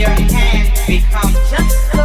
the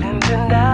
Thank you.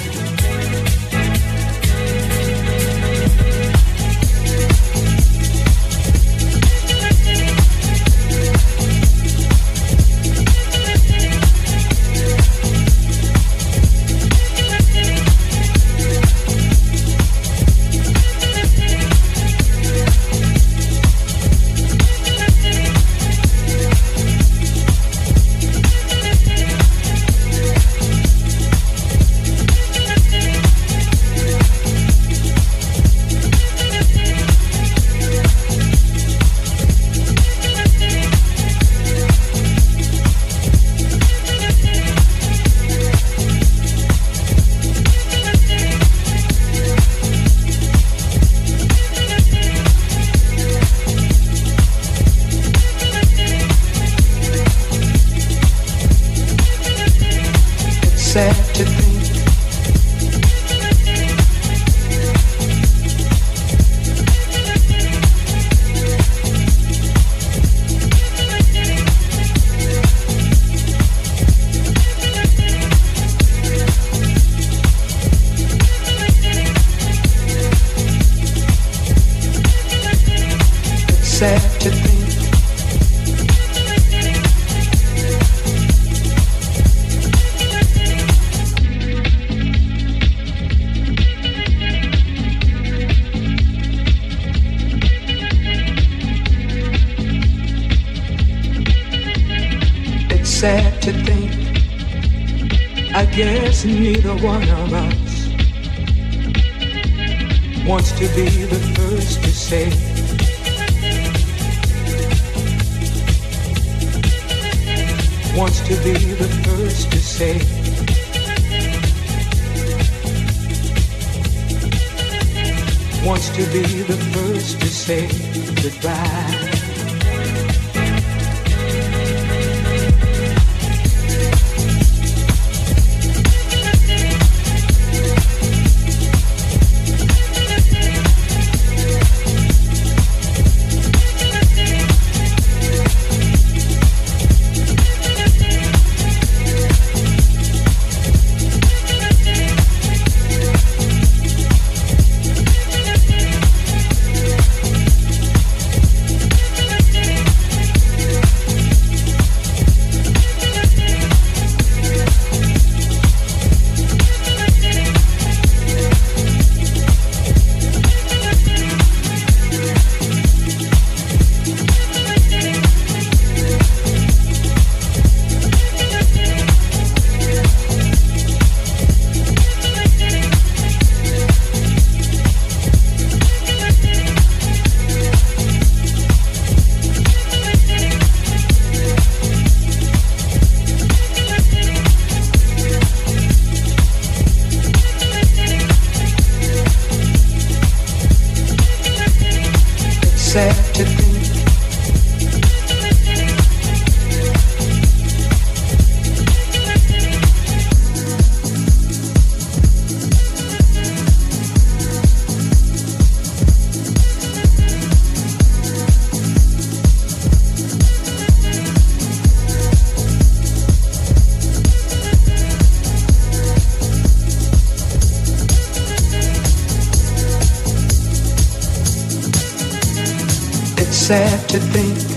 Sad to think. I guess neither one of us wants to be the first to say. Wants to be the first to say. Wants to be the first to say goodbye. Sad to think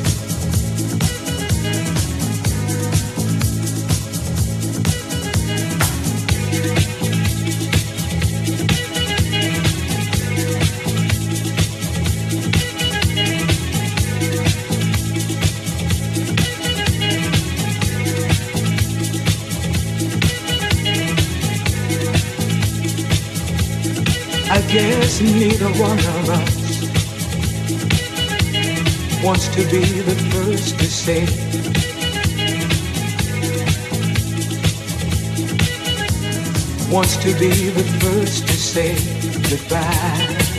to be the first to say. Wants to be the first to say goodbye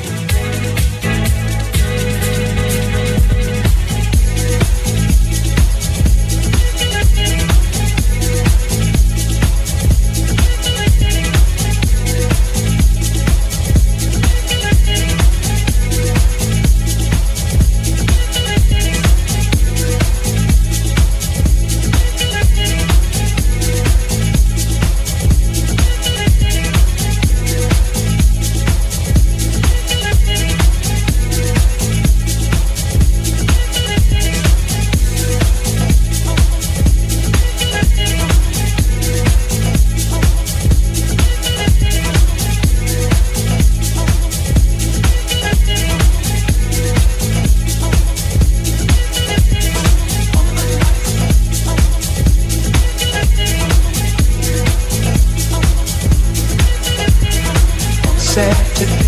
to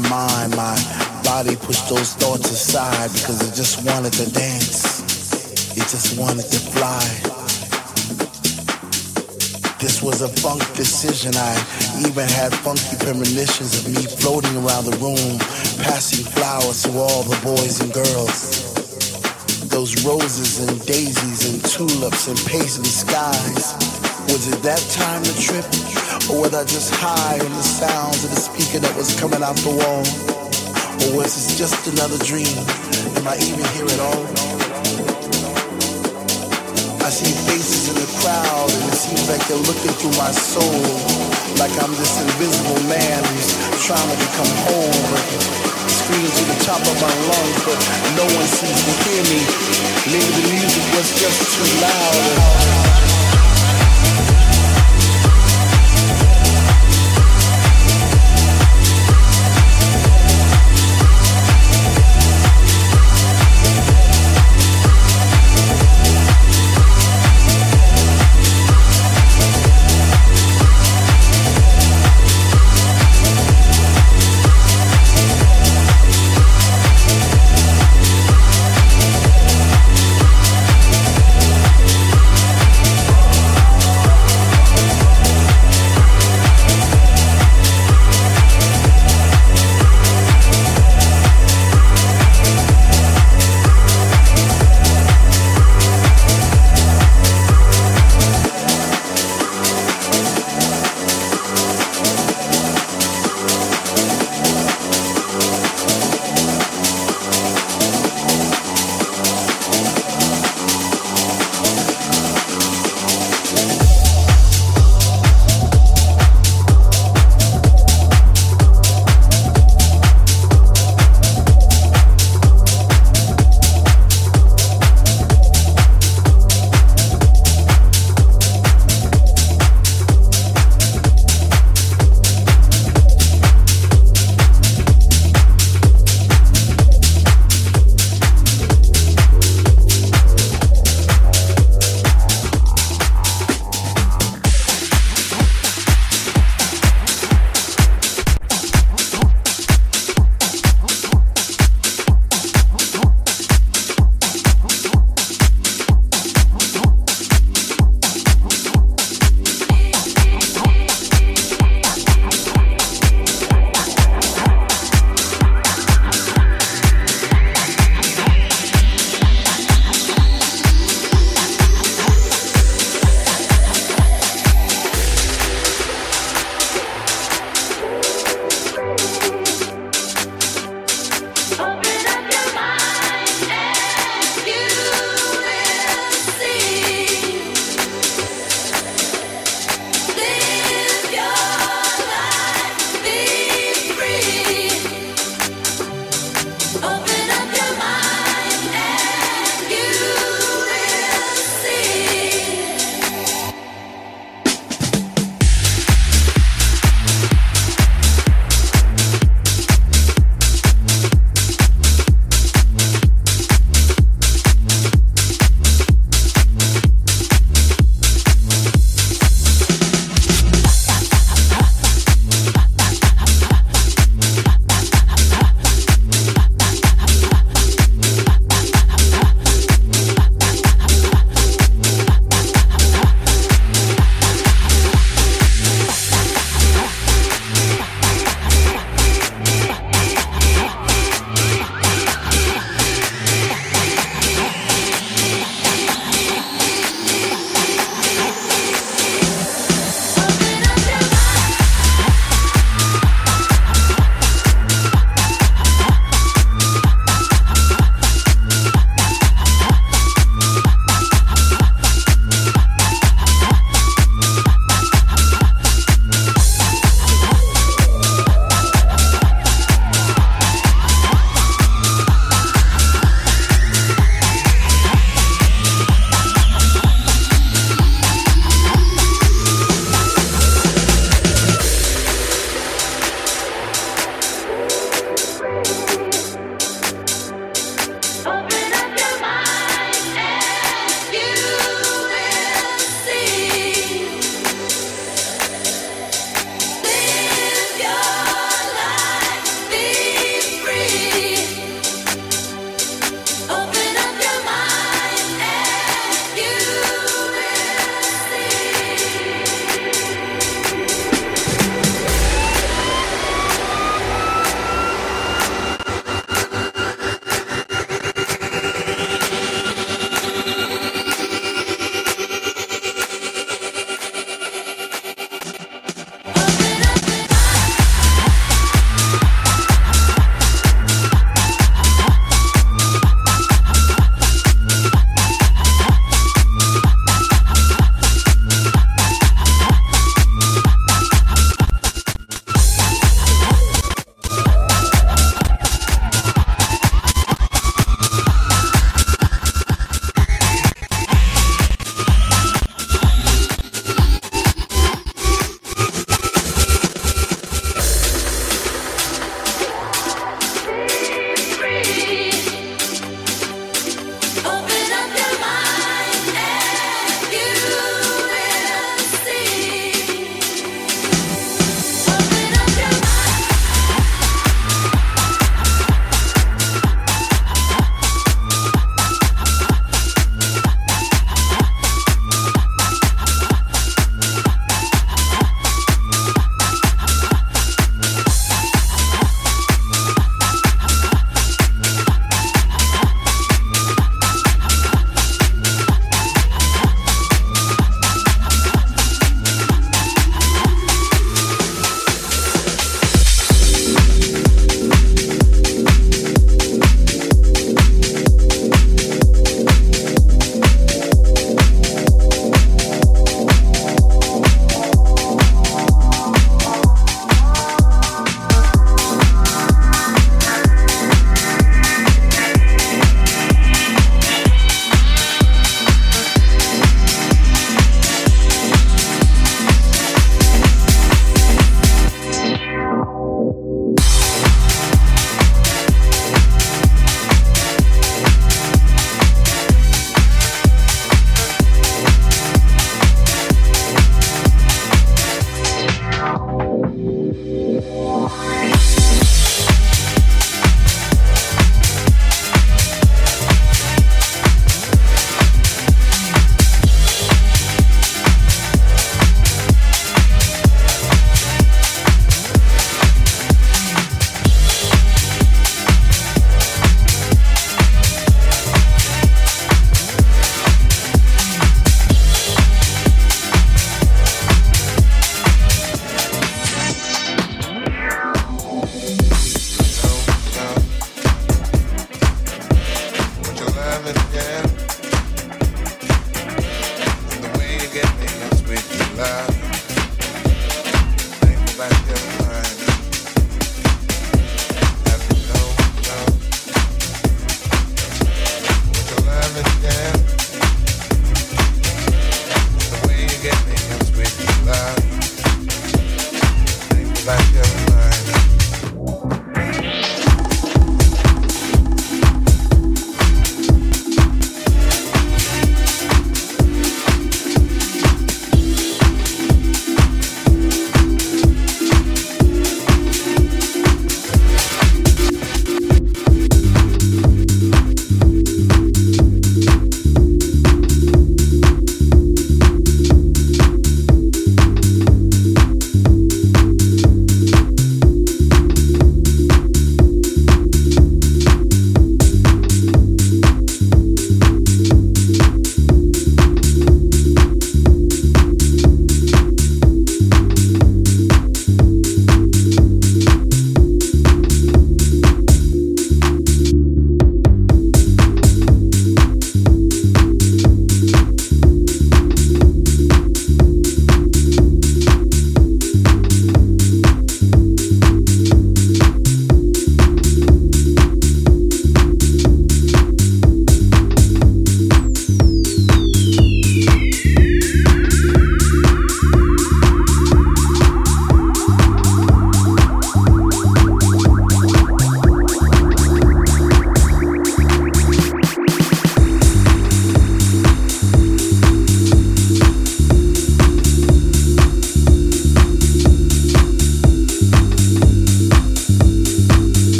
my mind, my body pushed those thoughts aside because it just wanted to dance. It just wanted to fly. This was a funk decision. I even had funky premonitions of me floating around the room, passing flowers to all the boys and girls those roses and daisies and tulips and paisley skies. Was it that time to trip? Or was I just high on the sounds of the speaker that was coming out the wall? Or was this just another dream? Am I even here at all? I see faces in the crowd and it seems like they're looking through my soul. Like I'm this invisible man who's trying to become whole scream to the top of my lungs, but no one seems to hear me. Maybe the music was just too loud.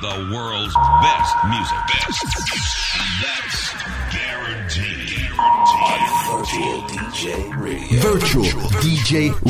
The world's best music. Best. That's guaranteed. guaranteed. Virtual DJ Radio. Virtual DJ Radio.